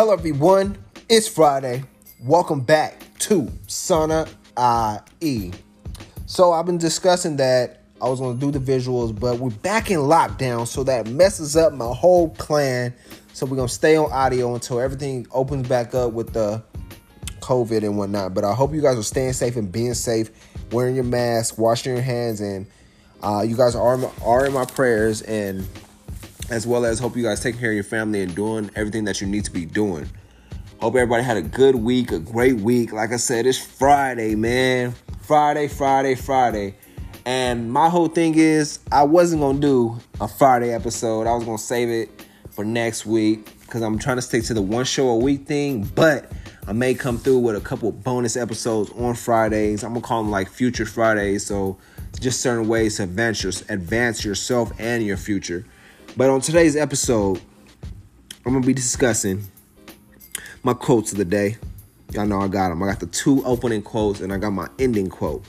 Hello, everyone. It's Friday. Welcome back to Sana IE. So, I've been discussing that I was going to do the visuals, but we're back in lockdown, so that messes up my whole plan. So, we're going to stay on audio until everything opens back up with the COVID and whatnot. But I hope you guys are staying safe and being safe, wearing your mask, washing your hands, and uh, you guys are, are in my prayers. And as well as hope you guys take care of your family and doing everything that you need to be doing. Hope everybody had a good week, a great week. Like I said, it's Friday, man. Friday, Friday, Friday. And my whole thing is, I wasn't gonna do a Friday episode. I was gonna save it for next week because I'm trying to stick to the one show a week thing. But I may come through with a couple bonus episodes on Fridays. I'm gonna call them like future Fridays. So just certain ways to advance, advance yourself and your future. But on today's episode, I'm gonna be discussing my quotes of the day. Y'all know I got them. I got the two opening quotes and I got my ending quote.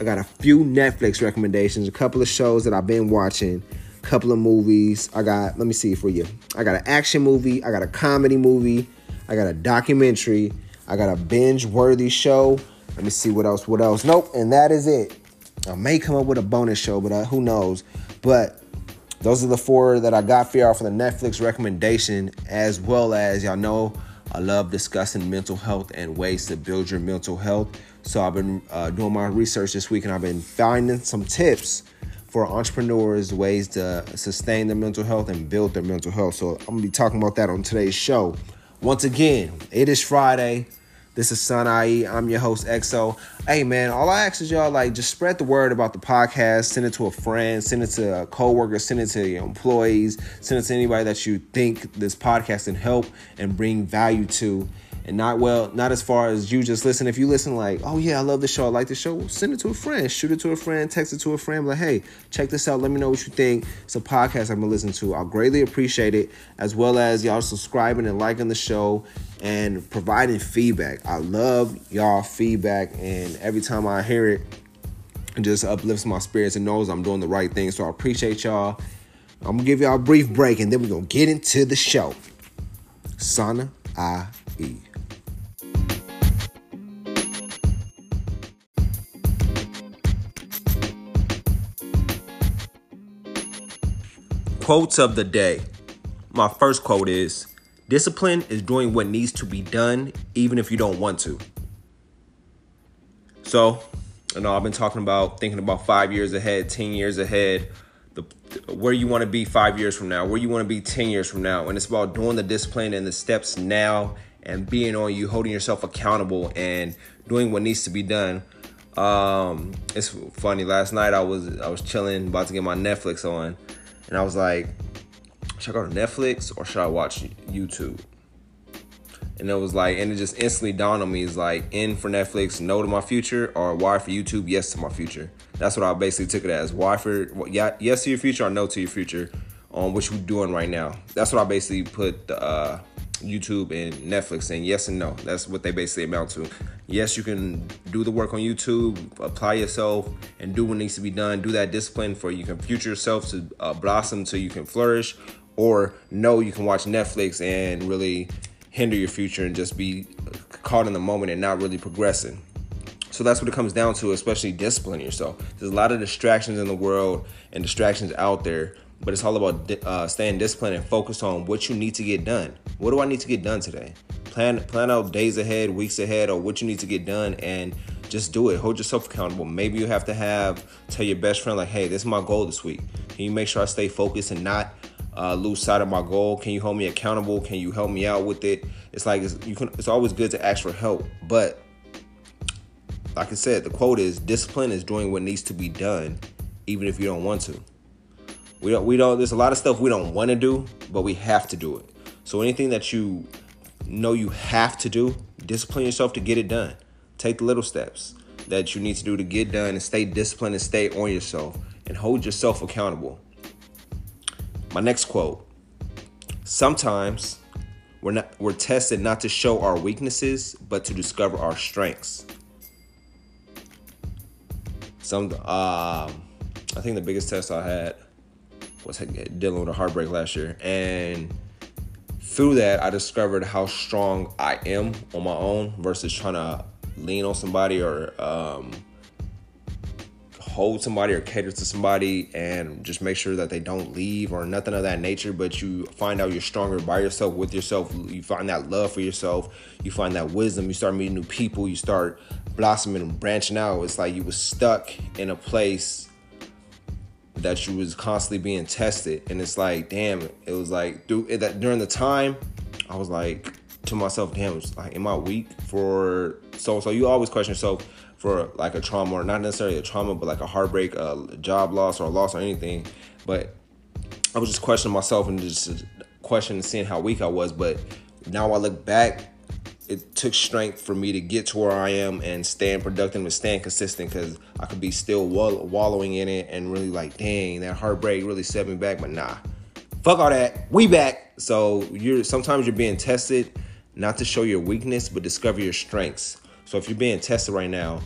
I got a few Netflix recommendations, a couple of shows that I've been watching, a couple of movies. I got, let me see for you. I got an action movie, I got a comedy movie, I got a documentary, I got a binge worthy show. Let me see what else, what else. Nope, and that is it. I may come up with a bonus show, but uh, who knows. But those are the four that I got for y'all for the Netflix recommendation, as well as y'all know I love discussing mental health and ways to build your mental health. So I've been uh, doing my research this week and I've been finding some tips for entrepreneurs, ways to sustain their mental health and build their mental health. So I'm gonna be talking about that on today's show. Once again, it is Friday. This is Sun IE. I'm your host, EXO. Hey, man, all I ask is y'all, like, just spread the word about the podcast. Send it to a friend, send it to a coworker, send it to your employees, send it to anybody that you think this podcast can help and bring value to and not well not as far as you just listen. If you listen like oh yeah i love the show i like the show send it to a friend. Shoot it to a friend text it to a friend like hey check this out. Let me know what you think. It's a podcast i'm gonna listen to. I'll greatly appreciate it as well as y'all subscribing and liking the show and providing feedback. I love y'all feedback and every time i hear it it just uplifts my spirits and knows i'm doing the right thing. So i appreciate y'all. I'm gonna give y'all a brief break and then we're gonna get into the show. Sana ie Quotes of the day. My first quote is Discipline is doing what needs to be done, even if you don't want to. So, I know, I've been talking about thinking about five years ahead, 10 years ahead, the, where you want to be five years from now, where you want to be 10 years from now. And it's about doing the discipline and the steps now and being on you, holding yourself accountable and doing what needs to be done. Um, it's funny. Last night I was I was chilling, about to get my Netflix on, and I was like, should I go to Netflix or should I watch YouTube? And it was like, and it just instantly dawned on me is like, in for Netflix, no to my future, or Y for YouTube, yes to my future. That's what I basically took it as. Y for, yes to your future or no to your future on what you're doing right now. That's what I basically put the, uh, YouTube and Netflix And yes and no. That's what they basically amount to. Yes, you can do the work on YouTube, apply yourself, and do what needs to be done. Do that discipline for you can future yourself to uh, blossom so you can flourish. Or no, you can watch Netflix and really hinder your future and just be caught in the moment and not really progressing. So that's what it comes down to, especially disciplining yourself. There's a lot of distractions in the world and distractions out there but it's all about uh, staying disciplined and focused on what you need to get done. What do I need to get done today? Plan plan out days ahead, weeks ahead, or what you need to get done, and just do it. Hold yourself accountable. Maybe you have to have tell your best friend like, "Hey, this is my goal this week. Can you make sure I stay focused and not uh, lose sight of my goal? Can you hold me accountable? Can you help me out with it?" It's like it's, you can. It's always good to ask for help, but like I said, the quote is discipline is doing what needs to be done, even if you don't want to. We don't we don't there's a lot of stuff we don't want to do, but we have to do it. So anything that you know you have to do, discipline yourself to get it done. Take the little steps that you need to do to get done and stay disciplined and stay on yourself and hold yourself accountable. My next quote. Sometimes we're not we're tested not to show our weaknesses, but to discover our strengths. Some um I think the biggest test I had was dealing with a heartbreak last year, and through that, I discovered how strong I am on my own versus trying to lean on somebody or um, hold somebody or cater to somebody and just make sure that they don't leave or nothing of that nature. But you find out you're stronger by yourself with yourself. You find that love for yourself. You find that wisdom. You start meeting new people. You start blossoming and branching out. It's like you was stuck in a place that you was constantly being tested. And it's like damn it was like through that during the time i was like to myself damn was like am i weak for so so you always question yourself for like a trauma or not necessarily a trauma but like a heartbreak a job loss or a loss or anything. But i was just questioning myself and just questioning seeing how weak i was. But now i look back it took strength for me to get to where I am and stand productive and stand consistent because I could be still wall- wallowing in it and really like, dang, that heartbreak really set me back. But nah, fuck all that. We back. So you're sometimes you're being tested not to show your weakness, but discover your strengths. So if you're being tested right now,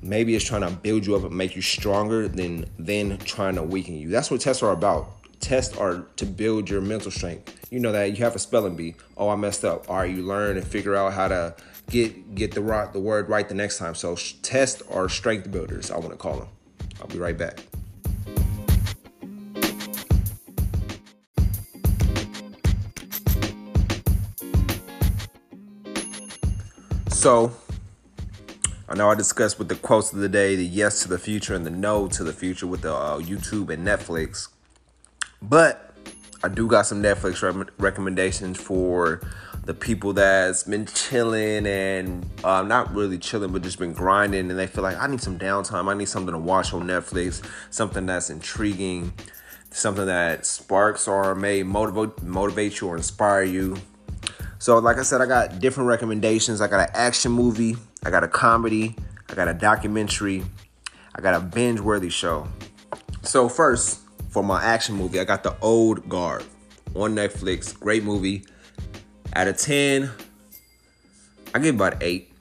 maybe it's trying to build you up and make you stronger than then trying to weaken you. That's what tests are about. Tests are to build your mental strength you know that you have a spelling bee. Oh, I messed up. All right, you learn and figure out how to get get the right the word right the next time. So test are strength builders, I want to call them. I'll be right back. So, I know I discussed with the quotes of the day the yes to the future and the no to the future with the uh, YouTube and Netflix. But I do got some Netflix re- recommendations for the people that's been chilling and uh, not really chilling, but just been grinding, and they feel like I need some downtime. I need something to watch on Netflix, something that's intriguing, something that sparks or may motivate motivate you or inspire you. So, like I said, I got different recommendations. I got an action movie, I got a comedy, I got a documentary, I got a binge-worthy show. So first for my action movie, I got The Old Guard on Netflix. Great movie. Out of 10, I give about 8.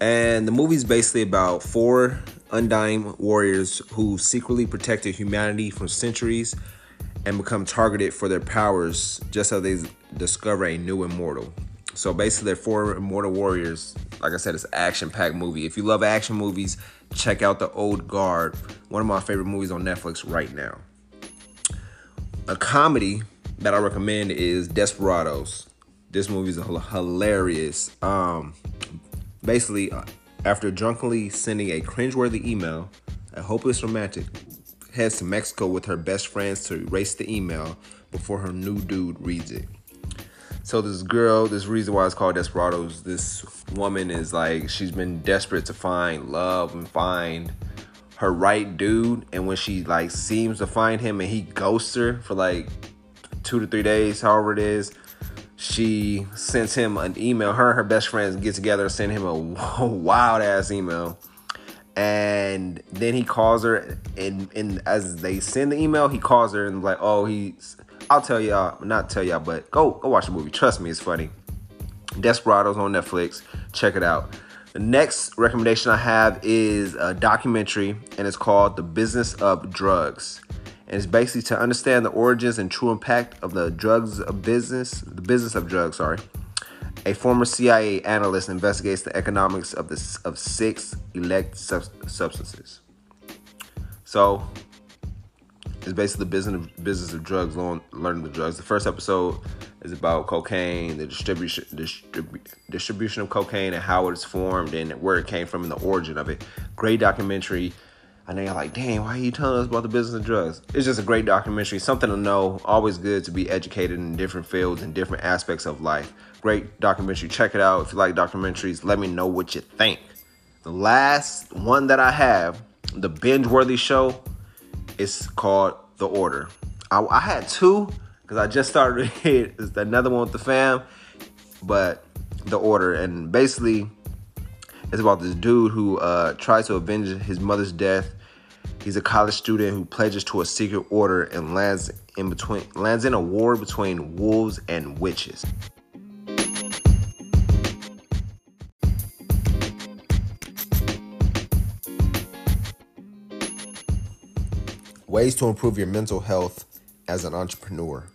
And the movie's basically about four undying warriors who secretly protected humanity for centuries and become targeted for their powers just as they discover a new immortal. So basically, they're four immortal warriors. Like I said, it's action-packed movie. If you love action movies, check out The Old Guard. One of my favorite movies on Netflix right now. A comedy that I recommend is Desperados. This movie is hilarious. Um, basically, uh, after drunkenly sending a cringeworthy email, a hopeless romantic heads to Mexico with her best friends to erase the email before her new dude reads it. So this girl, this reason why it's called Desperados, this woman is like she's been desperate to find love and find her right dude and when she like seems to find him and he ghosts her for like two to three days however it is she sends him an email. Her and her best friends get together send him a wild ass email. And then he calls her and, and as they send the email he calls her and like oh he's i'll tell y'all not tell y'all but go go watch the movie. Trust me it's funny. Desperados on netflix. Check it out the next recommendation I have is a documentary, and it's called The Business of Drugs. And it's basically to understand the origins and true impact of the drugs of business, the business of drugs, sorry. A former CIA analyst investigates the economics of the of six elect sub- substances. So, it's basically the business of, business of drugs, learning the drugs. The first episode is about cocaine, the distribution distribu- distribution of cocaine and how it's formed and where it came from and the origin of it. Great documentary. I know you're like, damn, why are you telling us about the business of drugs? It's just a great documentary, something to know. Always good to be educated in different fields and different aspects of life. Great documentary. Check it out. If you like documentaries, let me know what you think. The last one that I have, the binge worthy show, is called The Order. I, I had two because I just started it. It's another one with the fam, but the order and basically it's about this dude who uh, tries to avenge his mother's death. He's a college student who pledges to a secret order and lands in between lands in a war between wolves and witches. Ways to improve your mental health as an entrepreneur.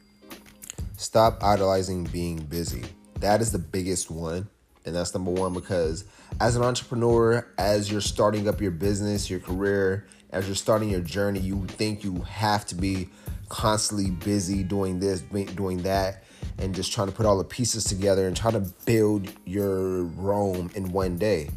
Stop idolizing being busy. That is the biggest one. And that's number one because as an entrepreneur, as you're starting up your business, your career, as you're starting your journey, you think you have to be constantly busy doing this, doing that, and just trying to put all the pieces together and try to build your Rome in one day.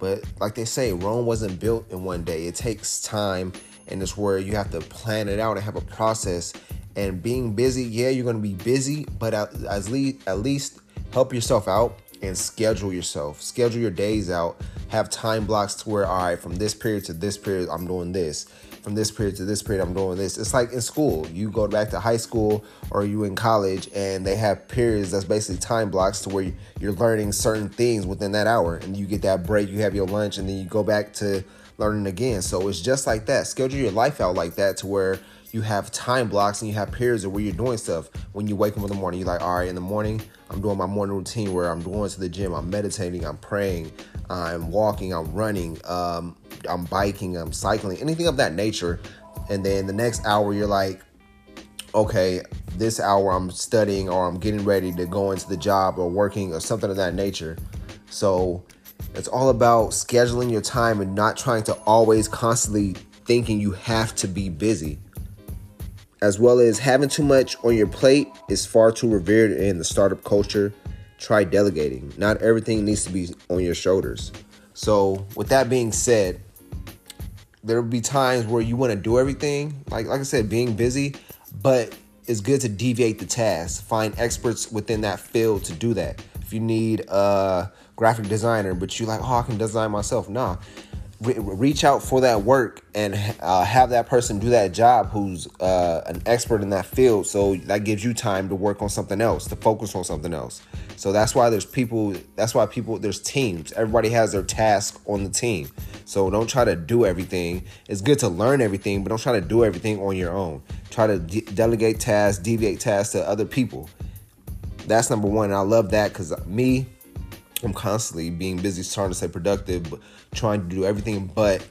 But like they say, Rome wasn't built in one day. It takes time, and it's where you have to plan it out and have a process. And being busy, yeah, you're gonna be busy, but at, least at least help yourself out and schedule yourself. Schedule your days out. Have time blocks to where, all right, from this period to this period, I'm doing this from this period to this period, I'm doing this. It's like in school. You go back to high school or you in college, and they have periods that's basically time blocks to where you're learning certain things within that hour, and you get that break, you have your lunch, and then you go back to learning again. So it's just like that. Schedule your life out like that to where you have time blocks and you have periods of where you're doing stuff. When you wake up in the morning, you're like, all right, in the morning, I'm doing my morning routine where I'm going to the gym, I'm meditating, I'm praying, I'm walking, I'm running, um, I'm biking, I'm cycling, anything of that nature. And then the next hour, you're like, okay, this hour I'm studying or I'm getting ready to go into the job or working or something of that nature. So it's all about scheduling your time and not trying to always constantly thinking you have to be busy. As well as having too much on your plate is far too revered in the startup culture. Try delegating. Not everything needs to be on your shoulders. So, with that being said, there'll be times where you want to do everything, like like I said, being busy, but it's good to deviate the task. Find experts within that field to do that. If you need a graphic designer, but you like, oh, I can design myself. Nah, re- reach out for that work and uh, have that person do that job who's uh, an expert in that field. So that gives you time to work on something else, to focus on something else. So that's why there's people. That's why people. There's teams. Everybody has their task on the team. So don't try to do everything. It's good to learn everything, but don't try to do everything on your own. Try to de- delegate tasks, deviate tasks to other people. That's number one. And I love that because me, I'm constantly being busy, trying to stay productive, but trying to do everything. But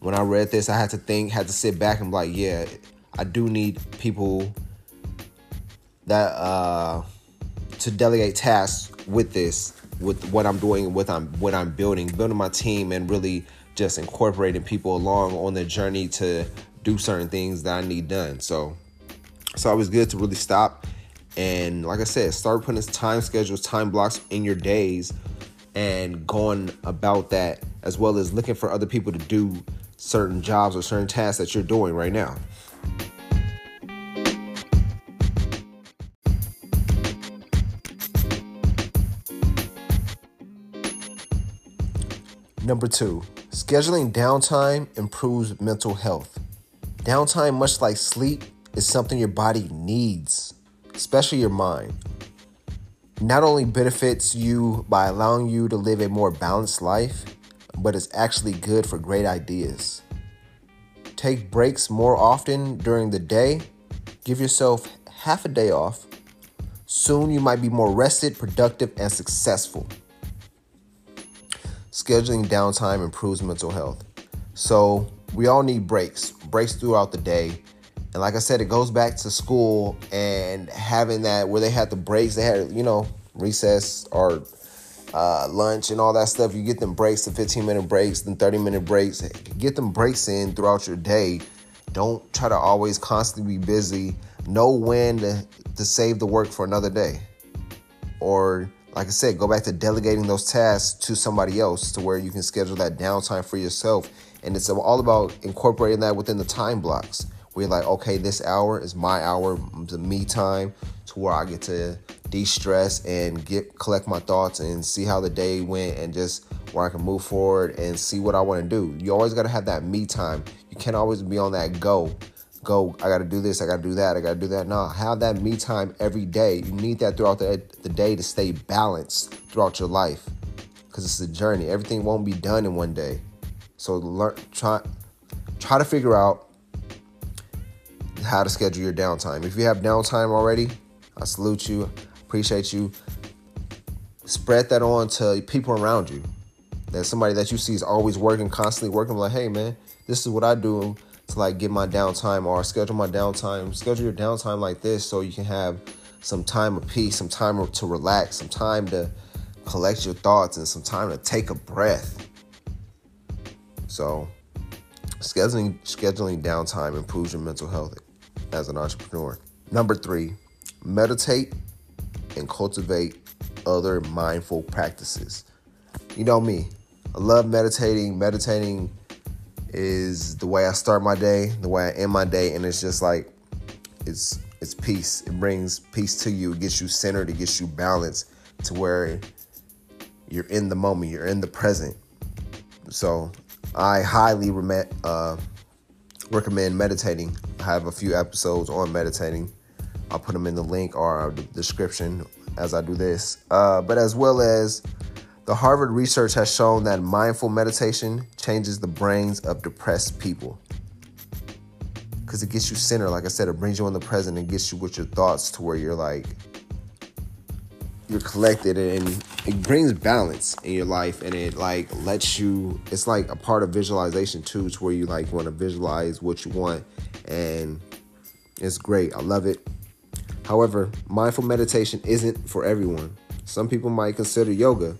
when I read this, I had to think, had to sit back and be like, yeah, I do need people that uh to delegate tasks with this, with what I'm doing, with I'm what I'm building, building my team, and really just incorporating people along on the journey to do certain things that I need done. So, so it was good to really stop and like I said, start putting time schedules, time blocks in your days and going about that as well as looking for other people to do certain jobs or certain tasks that you're doing right now. Number two, scheduling downtime improves mental health. Downtime, much like sleep, is something your body needs especially your mind, not only benefits you by allowing you to live a more balanced life, but it's actually good for great ideas. Take breaks more often during the day. Give yourself half a day off. Soon you might be more rested, productive, and successful. Scheduling downtime improves mental health. So, we all need breaks, breaks throughout the day and like I said, it goes back to school and having that where they had the breaks, they had, you know, recess or uh, lunch and all that stuff. You get them breaks, the 15 minute breaks, then 30 minute breaks. Get them breaks in throughout your day. Don't try to always constantly be busy. Know when to, to save the work for another day. Or, like I said, go back to delegating those tasks to somebody else to where you can schedule that downtime for yourself. And it's all about incorporating that within the time blocks we're like, okay, this hour is my hour, the me time, to where I get to de-stress and get collect my thoughts and see how the day went and just where I can move forward and see what I want to do. You always got to have that me time. You can't always be on that go. Go, I got to do this, I got to do that, I got to do that. No, have that me time every day. You need that throughout the, the day to stay balanced throughout your life because it's a journey. Everything won't be done in one day. So learn, try, try to figure out how to schedule your downtime. If you have downtime already, I salute you, appreciate you. Spread that on to people around you. That somebody that you see is always working, constantly working. Like, hey man, this is what I do to like get my downtime or schedule my downtime. Schedule your downtime like this so you can have some time of peace, some time to relax, some time to collect your thoughts, and some time to take a breath. So, scheduling scheduling downtime improves your mental health as an entrepreneur. Number three, meditate and cultivate other mindful practices. You know me, I love meditating. Meditating is the way I start my day, the way I end my day, and it's just like it's it's peace. It brings peace to you. It gets you centered. It gets you balanced to where you're in the moment. You're in the present. So I highly uh, recommend meditating. I have a few episodes on meditating. I'll put them in the link or the description as I do this. Uh, but as well as the Harvard research has shown that mindful meditation changes the brains of depressed people. Because it gets you centered. Like I said, it brings you in the present and gets you with your thoughts to where you're like, you're collected and it brings balance in your life and it like lets you it's like a part of visualization too it's where you like want to visualize what you want and it's great i love it. However mindful meditation isn't for everyone. Some people might consider yoga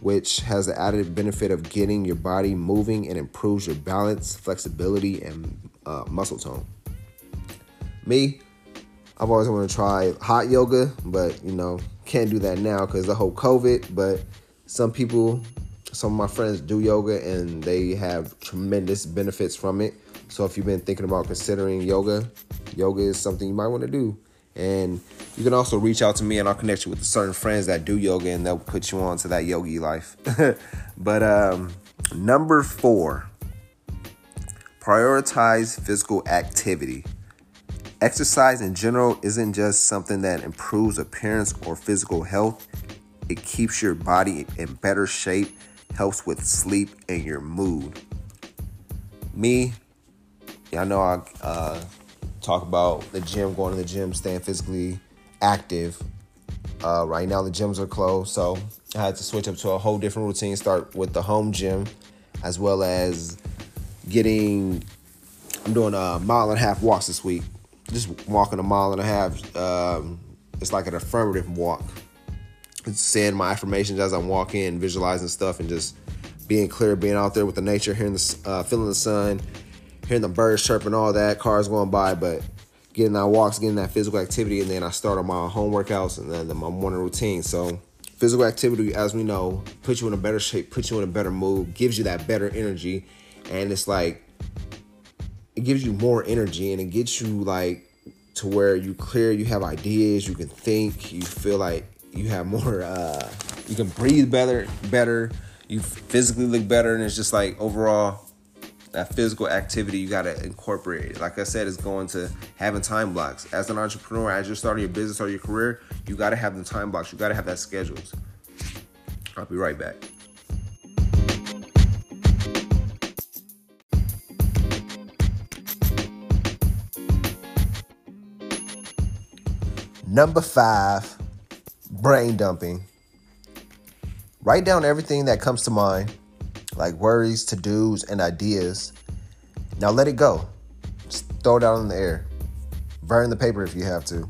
which has the added benefit of getting your body moving and improves your balance flexibility and uh, muscle tone. Me i've always wanted to try hot yoga but you know can't do that now because the whole COVID. But some people, some of my friends do yoga and they have tremendous benefits from it. So if you've been thinking about considering yoga, yoga is something you might want to do. And you can also reach out to me and I'll connect you with certain friends that do yoga and they'll put you on to that yogi life. but um, number four, prioritize physical activity. Exercise in general isn't just something that improves appearance or physical health, it keeps your body in better shape, helps with sleep and your mood. Me, y'all know I uh, talk about the gym, going to the gym, staying physically active. Uh, right now, the gyms are closed, so I had to switch up to a whole different routine. Start with the home gym, as well as getting. I'm doing a mile and a half walks this week just walking a mile and a half. Um, it's like an affirmative walk. It's saying my affirmations as I'm walking, visualizing stuff, and just being clear, being out there with the nature, hearing the, uh, feeling the sun, hearing the birds chirping, all that, cars going by, but getting that walks, getting that physical activity, and then I start on my home workouts and then my morning routine. So physical activity, as we know, puts you in a better shape, puts you in a better mood, gives you that better energy, and it's like it gives you more energy and it gets you like to where you clear, you have ideas, you can think, you feel like you have more uh you can breathe better better, you physically look better and it's just like overall that physical activity you got to incorporate. Like I said, it's going to having time blocks. As an entrepreneur, as you're starting your business or your career, you got to have the time blocks. You got to have that schedules. I'll be right back. Number five, brain dumping. Write down everything that comes to mind, like worries, to dos, and ideas. Now let it go. Just throw it out in the air. Burn the paper if you have to.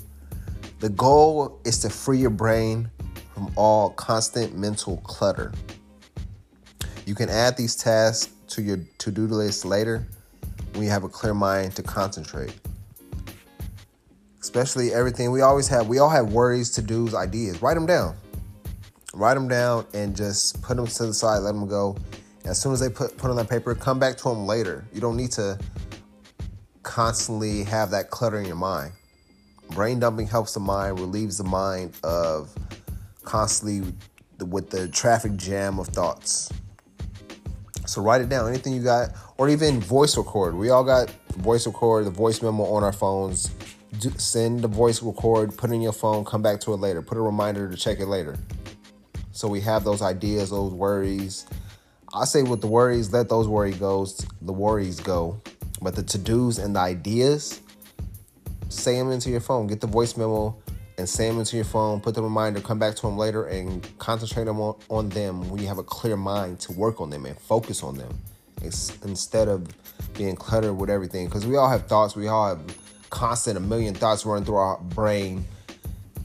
The goal is to free your brain from all constant mental clutter. You can add these tasks to your to do list later when you have a clear mind to concentrate especially everything we always have. We all have worries, to dos, ideas. Write them down. Write them down and just put them to the side. Let them go. As soon as they put put on that paper, come back to them later. You don't need to constantly have that clutter in your mind. Brain dumping helps the mind, relieves the mind of constantly with the traffic jam of thoughts. So write it down. Anything you got, or even voice record. We all got voice record, the voice memo on our phones send the voice record, put in your phone, come back to it later. Put a reminder to check it later. So we have those ideas, those worries. I say with the worries, let those worry goes, the worries go. But the to-dos and the ideas, say them into your phone. Get the voice memo and say them into your phone. Put the reminder, come back to them later, and concentrate on, on them when you have a clear mind to work on them and focus on them. It's, instead of being cluttered with everything. Because we all have thoughts, we all have constant, a million thoughts running through our brain.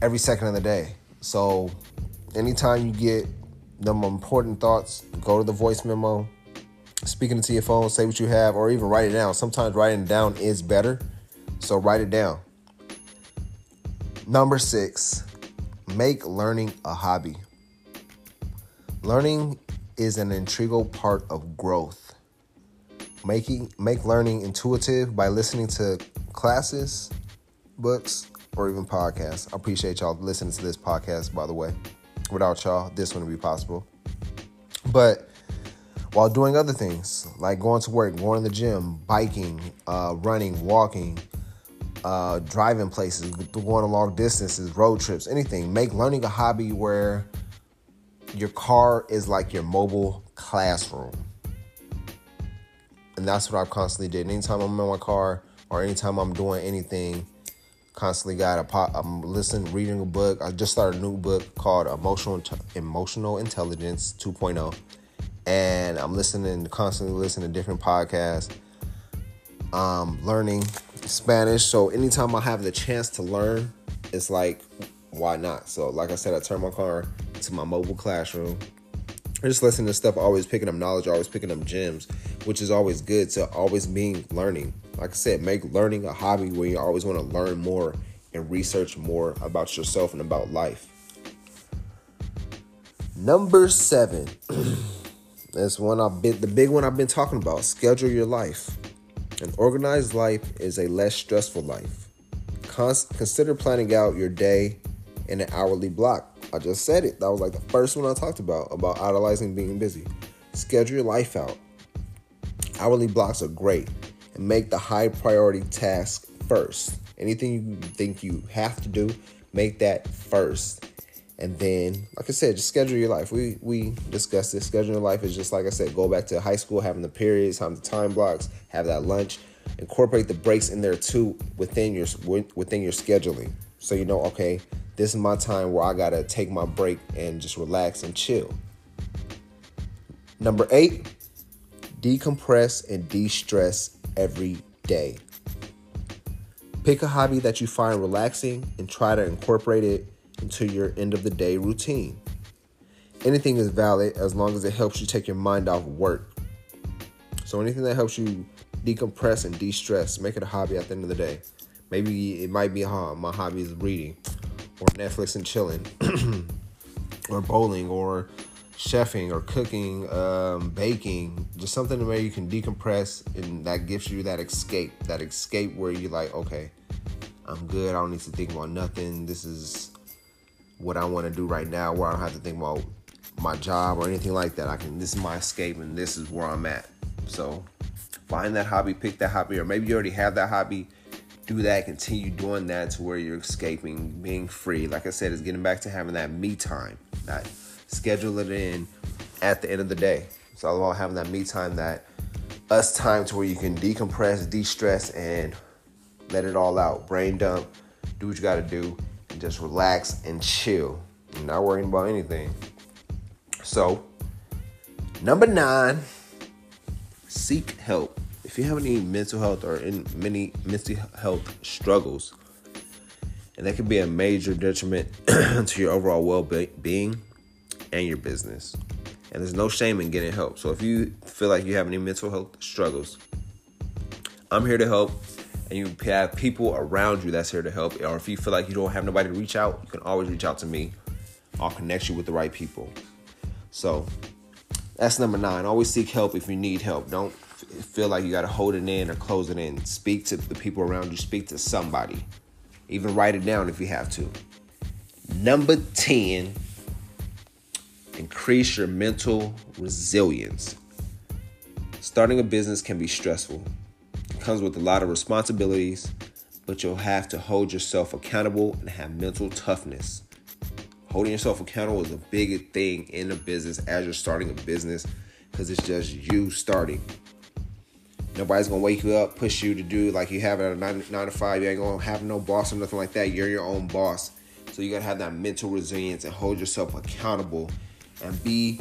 every second of the day. So anytime you get them important thoughts, go to the voice memo, speaking into your phone, say what you have, or even write it down. Sometimes writing down is better. So write it down. Number six, make learning a hobby. Learning is an integral part of growth. Making make learning intuitive by listening to classes, books, or even podcasts. I appreciate y'all listening to this podcast, by the way. Without y'all, this wouldn't be possible. But while doing other things like going to work, going to the gym, biking, uh, running, walking, uh, driving places, going long distances, road trips, anything. Make learning a hobby where your car is like your mobile classroom. And that's what I've constantly did. Anytime I'm in my car or anytime I'm doing anything, constantly got a pop. I'm listening, reading a book. I just started a new book called Emotional Emotional Intelligence 2.0, and I'm listening, constantly listening to different podcasts. Um, learning Spanish. So anytime I have the chance to learn, it's like, why not? So like I said, I turn my car to my mobile classroom. I just listening to stuff, always picking up knowledge, always picking up gems, which is always good to always being learning. Like I said, make learning a hobby where you always want to learn more and research more about yourself and about life. Number seven. That's one I've been the big one I've been talking about. Schedule your life. An organized life is a less stressful life. consider planning out your day in an hourly block. I just said it. That was like the first one I talked about, about idolizing being busy. Schedule your life out. Hourly blocks are great and make the high priority task first. Anything you think you have to do, make that first. And then, like I said, just schedule your life. We we discussed this. Schedule your life is just like I said, go back to high school, having the periods, having the time blocks, have that lunch. Incorporate the breaks in there too within your within your scheduling. So you know, okay, this is my time where I gotta take my break and just relax and chill. Number eight, decompress and de-stress every day. Pick a hobby that you find relaxing and try to incorporate it into your end of the day routine. Anything is valid as long as it helps you take your mind off work. So anything that helps you decompress and de-stress, make it a hobby at the end of the day. Maybe it might be huh, my hobby is reading or Netflix and chilling or bowling or chefing or cooking, um, baking, just something where you can decompress and that gives you that escape, that escape where you're like, okay, I'm good. I don't need to think about nothing. This is what I want to do right now, where I don't have to think about my job or anything like that. I can. This is my escape, and this is where I'm at. So find that hobby, pick that hobby, or maybe you already have that hobby. Do that. Continue doing that to where you're escaping, being free. Like I said, it's getting back to having that me time. That schedule it in at the end of the day. It's all about having that me time, that us time to where you can decompress, de-stress, and let it all out. Brain dump. Do what you got to do and just relax and chill. You're not worrying about anything. So, number nine, seek help. If you have any mental health or in many mental health struggles, and that can be a major detriment to your overall well being and your business. And there's no shame in getting help. So if you feel like you have any mental health struggles, I'm here to help and you have people around you that's here to help, or if you feel like you don't have nobody to reach out, you can always reach out to me. I'll connect you with the right people. So that's number nine. Always seek help if you need help. Don't feel like you got to hold it in or close it in. Speak to the people around you, speak to somebody. Even write it down if you have to. Number 10, increase your mental resilience. Starting a business can be stressful it comes with a lot of responsibilities, but you'll have to hold yourself accountable and have mental toughness. Holding yourself accountable is a big thing in a business as you're starting a business because it's just you starting. Nobody's gonna wake you up, push you to do like you have at a nine, nine to five. You ain't gonna have no boss or nothing like that. You're your own boss. So you gotta have that mental resilience and hold yourself accountable and be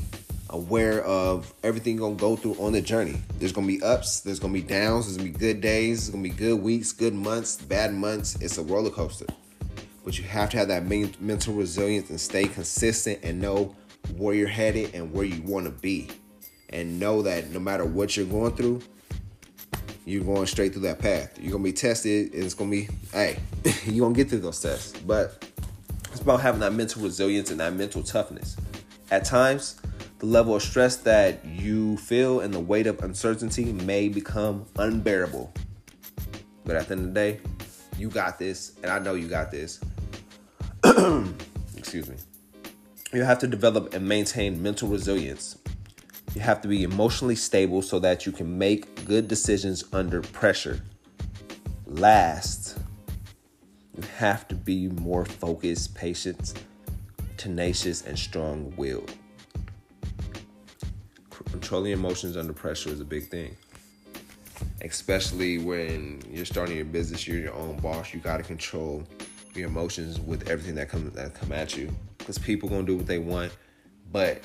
aware of everything you're gonna go through on the journey. There's gonna be ups, there's gonna be downs, there's gonna be good days, there's gonna be good weeks, good months, bad months. It's a roller coaster. but you have to have that mental resilience and stay consistent and know where you're headed and where you want to be. And know that no matter what you're going through, you're going straight through that path. You're gonna be tested, and it's gonna be, hey, you're gonna get through those tests. But it's about having that mental resilience and that mental toughness. At times, the level of stress that you feel and the weight of uncertainty may become unbearable. But at the end of the day, you got this, and I know you got this. Excuse me. You have to develop and maintain mental resilience. You have to be emotionally stable so that you can make good decisions under pressure. Last, you have to be more focused, patient, tenacious, and strong willed. Controlling emotions under pressure is a big thing especially when you're starting your business, you're your own boss. You got to control your emotions with everything that comes that come at you, because people gonna do what they want, but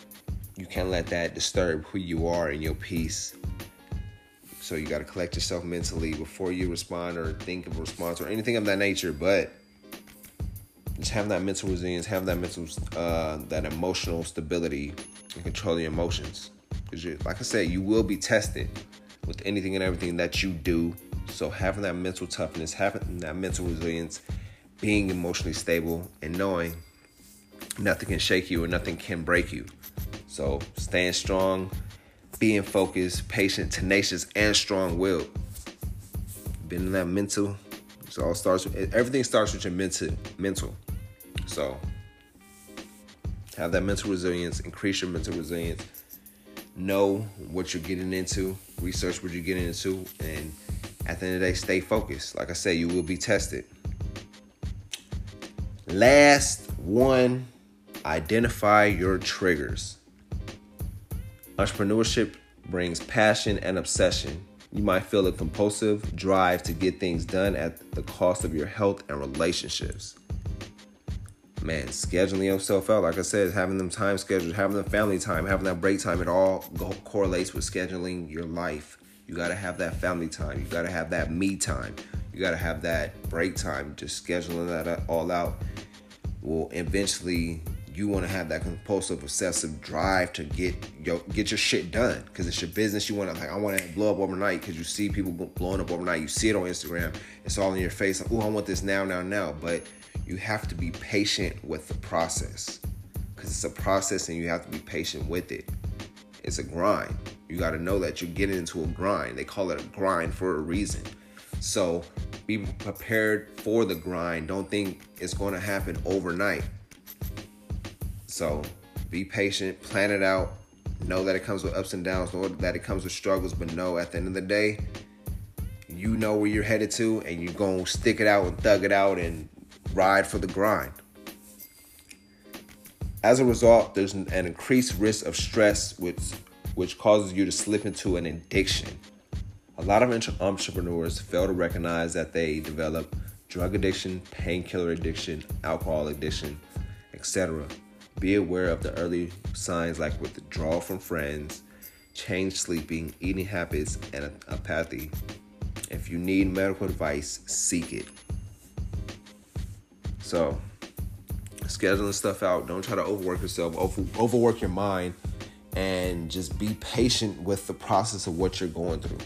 you can't let that disturb who you are and your peace. So you got to collect yourself mentally before you respond or think of a response or anything of that nature. But just have that mental resilience, have that mental, uh, that emotional stability, and control your emotions. Because, like I said, you will be tested with anything and everything that you do. So having that mental toughness, having that mental resilience, being emotionally stable, and knowing nothing can shake you and nothing can break you. So staying strong, being focused, patient, tenacious, and strong-willed. Being in that mental, it all starts with everything starts with your mental mental. So have that mental resilience, increase your mental resilience, know what you're getting into, research what you're getting into, and at the end of the day, stay focused. Like I said, you will be tested. Last one, identify your triggers. Entrepreneurship brings passion and obsession. You might feel a compulsive drive to get things done at the cost of your health and relationships man, scheduling yourself out, like I said, having them time scheduled, having the family time, having that break time, it all go- correlates with scheduling your life. You got to have that family time. You got to have that me time. You got to have that break time. Just scheduling that uh, all out will eventually you want to have that compulsive obsessive drive to get your get your shit done because it's your business you want to like i want to blow up overnight because you see people blowing up overnight you see it on instagram it's all in your face like oh i want this now now now but you have to be patient with the process because it's a process and you have to be patient with it. It's a grind. You got to know that you're getting into a grind. They call it a grind for a reason. So be prepared for the grind. Don't think it's going to happen overnight. So be patient, plan it out. Know that it comes with ups and downs, know that it comes with struggles, but know at the end of the day, you know where you're headed to, and you're going to stick it out and thug it out and ride for the grind. As a result, there's an, increased risk of stress, which, which causes you to slip into an addiction. A lot of entrepreneurs fail to recognize that they develop drug addiction, painkiller addiction, alcohol addiction, etc. Be aware of the early signs like withdrawal from friends, change sleeping, eating habits, and apathy. If you need medical advice, seek it. So, scheduling stuff out. Don't try to overwork yourself, over, overwork your mind, and just be patient with the process of what you're going through.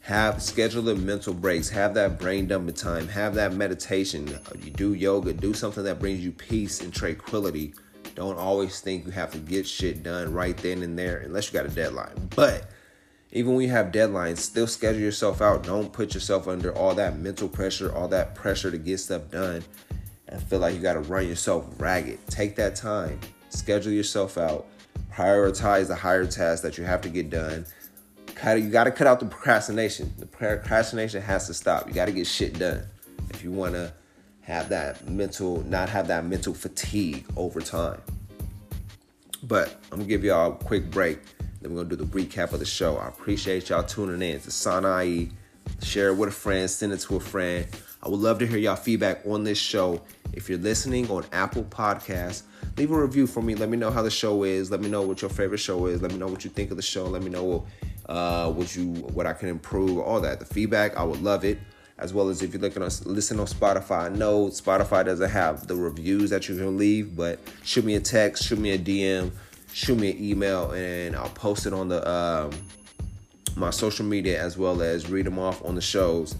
Have schedule the mental breaks. Have that brain dumping time. Have that meditation. You do yoga. Do something that brings you peace and tranquility. Don't always think you have to get shit done right then and there, unless you got a deadline. But even when you have deadlines, still schedule yourself out. Don't put yourself under all that mental pressure, all that pressure to get stuff done and feel like you got to run yourself ragged. Take that time, schedule yourself out, prioritize the higher tasks that you have to get done. You got to cut out the procrastination. The procrastination has to stop. You got to get shit done if you want to have that mental, not have that mental fatigue over time. But I'm gonna give y'all a quick break. Then we're gonna do the recap of the show. I appreciate y'all tuning in to Sana'i. Share it with a friend, send it to a friend. I would love to hear y'all feedback on this show. If you're listening on Apple Podcasts, leave a review for me. Let me know how the show is. Let me know what your favorite show is. Let me know what you think of the show. Let me know uh, what you what I can improve. All that. The feedback, I would love it. As well as if you're looking on listen on Spotify. I know Spotify doesn't have the reviews that you can leave, but shoot me a text, shoot me a DM, shoot me an email, and I'll post it on the um, my social media as well as read them off on the shows.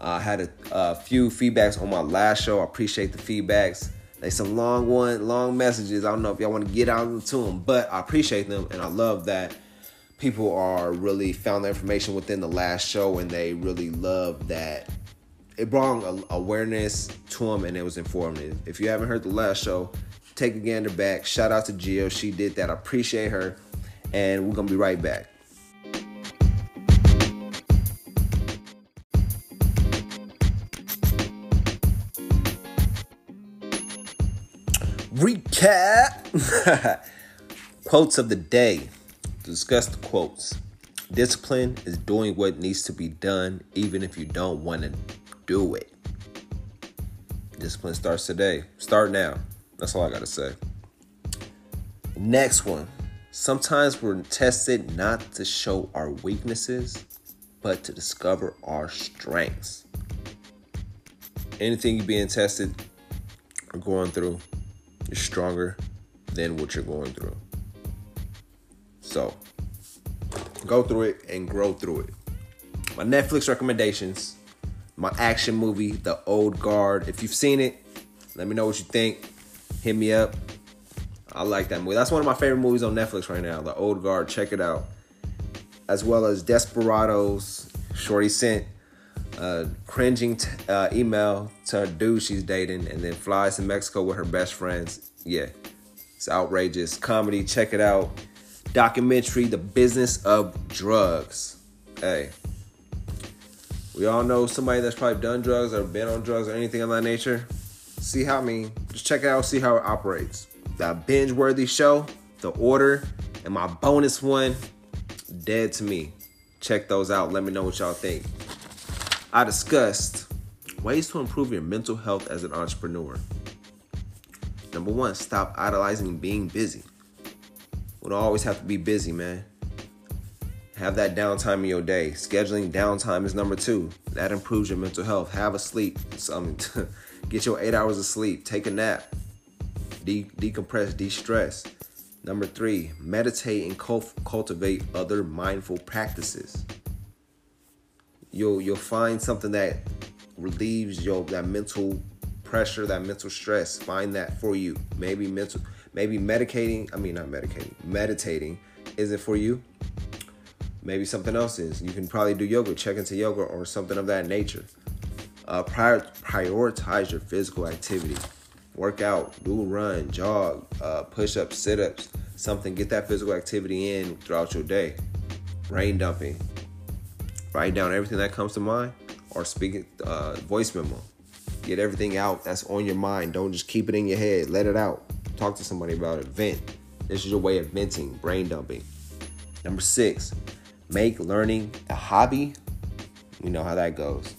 I had a, a, few feedbacks on my last show. I appreciate the feedbacks. They some long one, long messages. I don't know if y'all want to get out into them, but I appreciate them and I love that people are really found the information within the last show and they really love that it brought awareness to them and it was informative. If you haven't heard the last show, take a gander back. Shout out to Gio. She did that. I appreciate her. And we're going to be right back. Recap. Quotes of the day discuss the quotes. Discipline is doing what needs to be done, even if you don't want to do it. Discipline starts today. Start now. That's all I got to say. Next one. Sometimes we're tested not to show our weaknesses, but to discover our strengths. Anything you're being tested or going through, you're stronger than what you're going through. So go through it and grow through it. My Netflix recommendations, my action movie, The Old Guard. If you've seen it, let me know what you think. Hit me up. I like that movie. That's one of my favorite movies on Netflix right now. The Old Guard. Check it out. As well as Desperados. Shorty sent a cringing t- uh, email to a dude she's dating and then flies to Mexico with her best friends. Yeah, it's outrageous. Comedy. Check it out documentary, The Business of Drugs. Hey, we all know somebody that's probably done drugs or been on drugs or anything of that nature. See how I mean, just check it out, see how it operates. That binge worthy show, The Order, and my bonus one, Dead to Me. Check those out. Let me know what y'all think. I discussed ways to improve your mental health as an entrepreneur. Number one, stop idolizing being busy. Don't always have to be busy, man. Have that downtime in your day. Scheduling downtime is number two. That improves your mental health. Have a sleep. Some, get your eight hours of sleep. Take a nap. De- decompress, de-stress. Number three, meditate and cultivate other mindful practices. You'll you'll find something that relieves your that mental pressure, that mental stress. Find that for you. Maybe mental Maybe medicating, I mean, not medicating, meditating isn't for you. Maybe something else is. You can probably do yoga, check into yoga or something of that nature. Uh, prior, prioritize your physical activity. Work out, do a run, jog, uh, push ups, sit ups, something. Get that physical activity in throughout your day. Brain dumping. Write down everything that comes to mind or speak it, uh, voice memo. Get everything out that's on your mind. Don't just keep it in your head. Let it out. Talk to somebody about it. Vent. This is your way of venting, brain dumping. Number six, make learning a hobby. You know how that goes.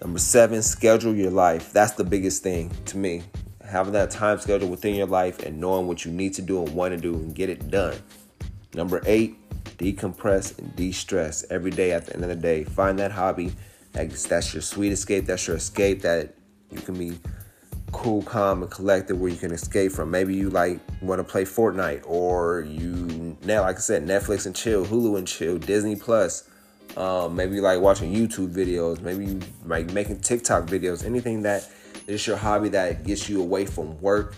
Number seven, schedule your life. That's the biggest thing to me. Having that time schedule within your life and knowing what you need to do and want to do and get it done. Number eight, decompress and de stress every day at the end of the day. Find that hobby. That's, that's your sweet escape. That's your escape that you can be cool, calm, and collected where you can escape from. Maybe you like want to play Fortnite, or you now, like I said, Netflix and chill, Hulu and chill, Disney Plus. Um, maybe you like watching YouTube videos. Maybe you like making TikTok videos. Anything that is your hobby that gets you away from work,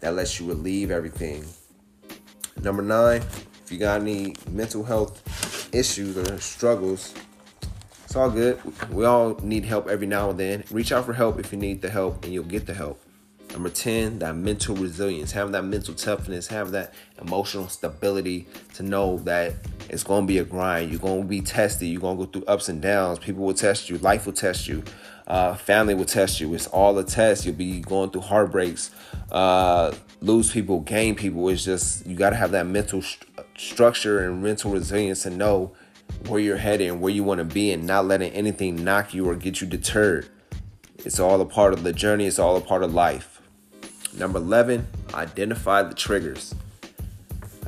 that lets you relieve everything. Number nine, if you got any mental health issues or struggles, all good. We all need help every now and then. Reach out for help if you need the help, and you'll get the help. Number 10, that mental resilience. Have that mental toughness, have that emotional stability to know that it's going to be a grind. You're going to be tested. You're going to go through ups and downs. People will test you. Life will test you. Uh, family will test you. It's all a test. You'll be going through heartbreaks, uh, lose people, gain people. It's just, you got to have that mental st- structure and mental resilience to know where you're headed and where you want to be and not letting anything knock you or get you deterred. It's all a part of the journey, it's all a part of life. Number 11, identify the triggers.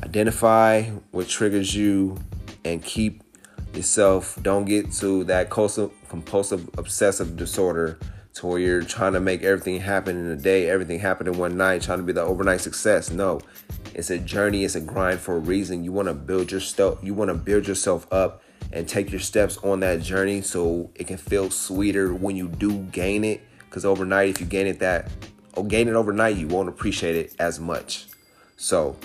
Identify what triggers you and keep yourself. Don't get to that compulsive obsessive disorder to where you're trying to make everything happen in a day, everything happen in one night, trying to be the overnight success. No, it's a journey, it's a grind for a reason. You want to build your stuff, you want to build yourself up and take your steps on that journey so it can feel sweeter when you do gain it. Because overnight, if you gain it that or gain it overnight, you won't appreciate it as much. So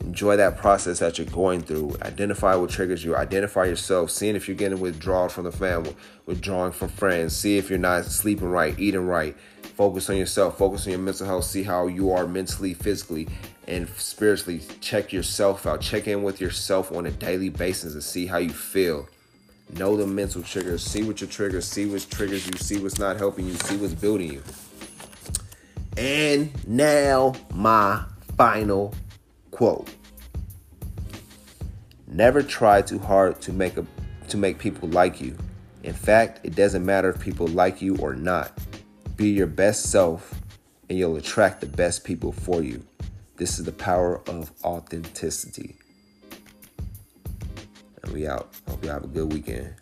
enjoy that process that you're going through. Identify what triggers you. Identify yourself. Seeing if you're getting withdrawal from the family, withdrawing from friends. See if you're not sleeping right, eating right. Focus on yourself. Focus on your mental health. See how you are mentally, physically, and spiritually. Check yourself out. Check in with yourself on a daily basis and see how you feel. Know the mental triggers. See what your triggers. See what triggers you. See what's not helping you. See what's building you. And now my final quote. Never try too hard to make a to make people like you. In fact, it doesn't matter if people like you or not. Be your best self and you'll attract the best people for you. This is the power of authenticity. And we out. Hope you have a good weekend.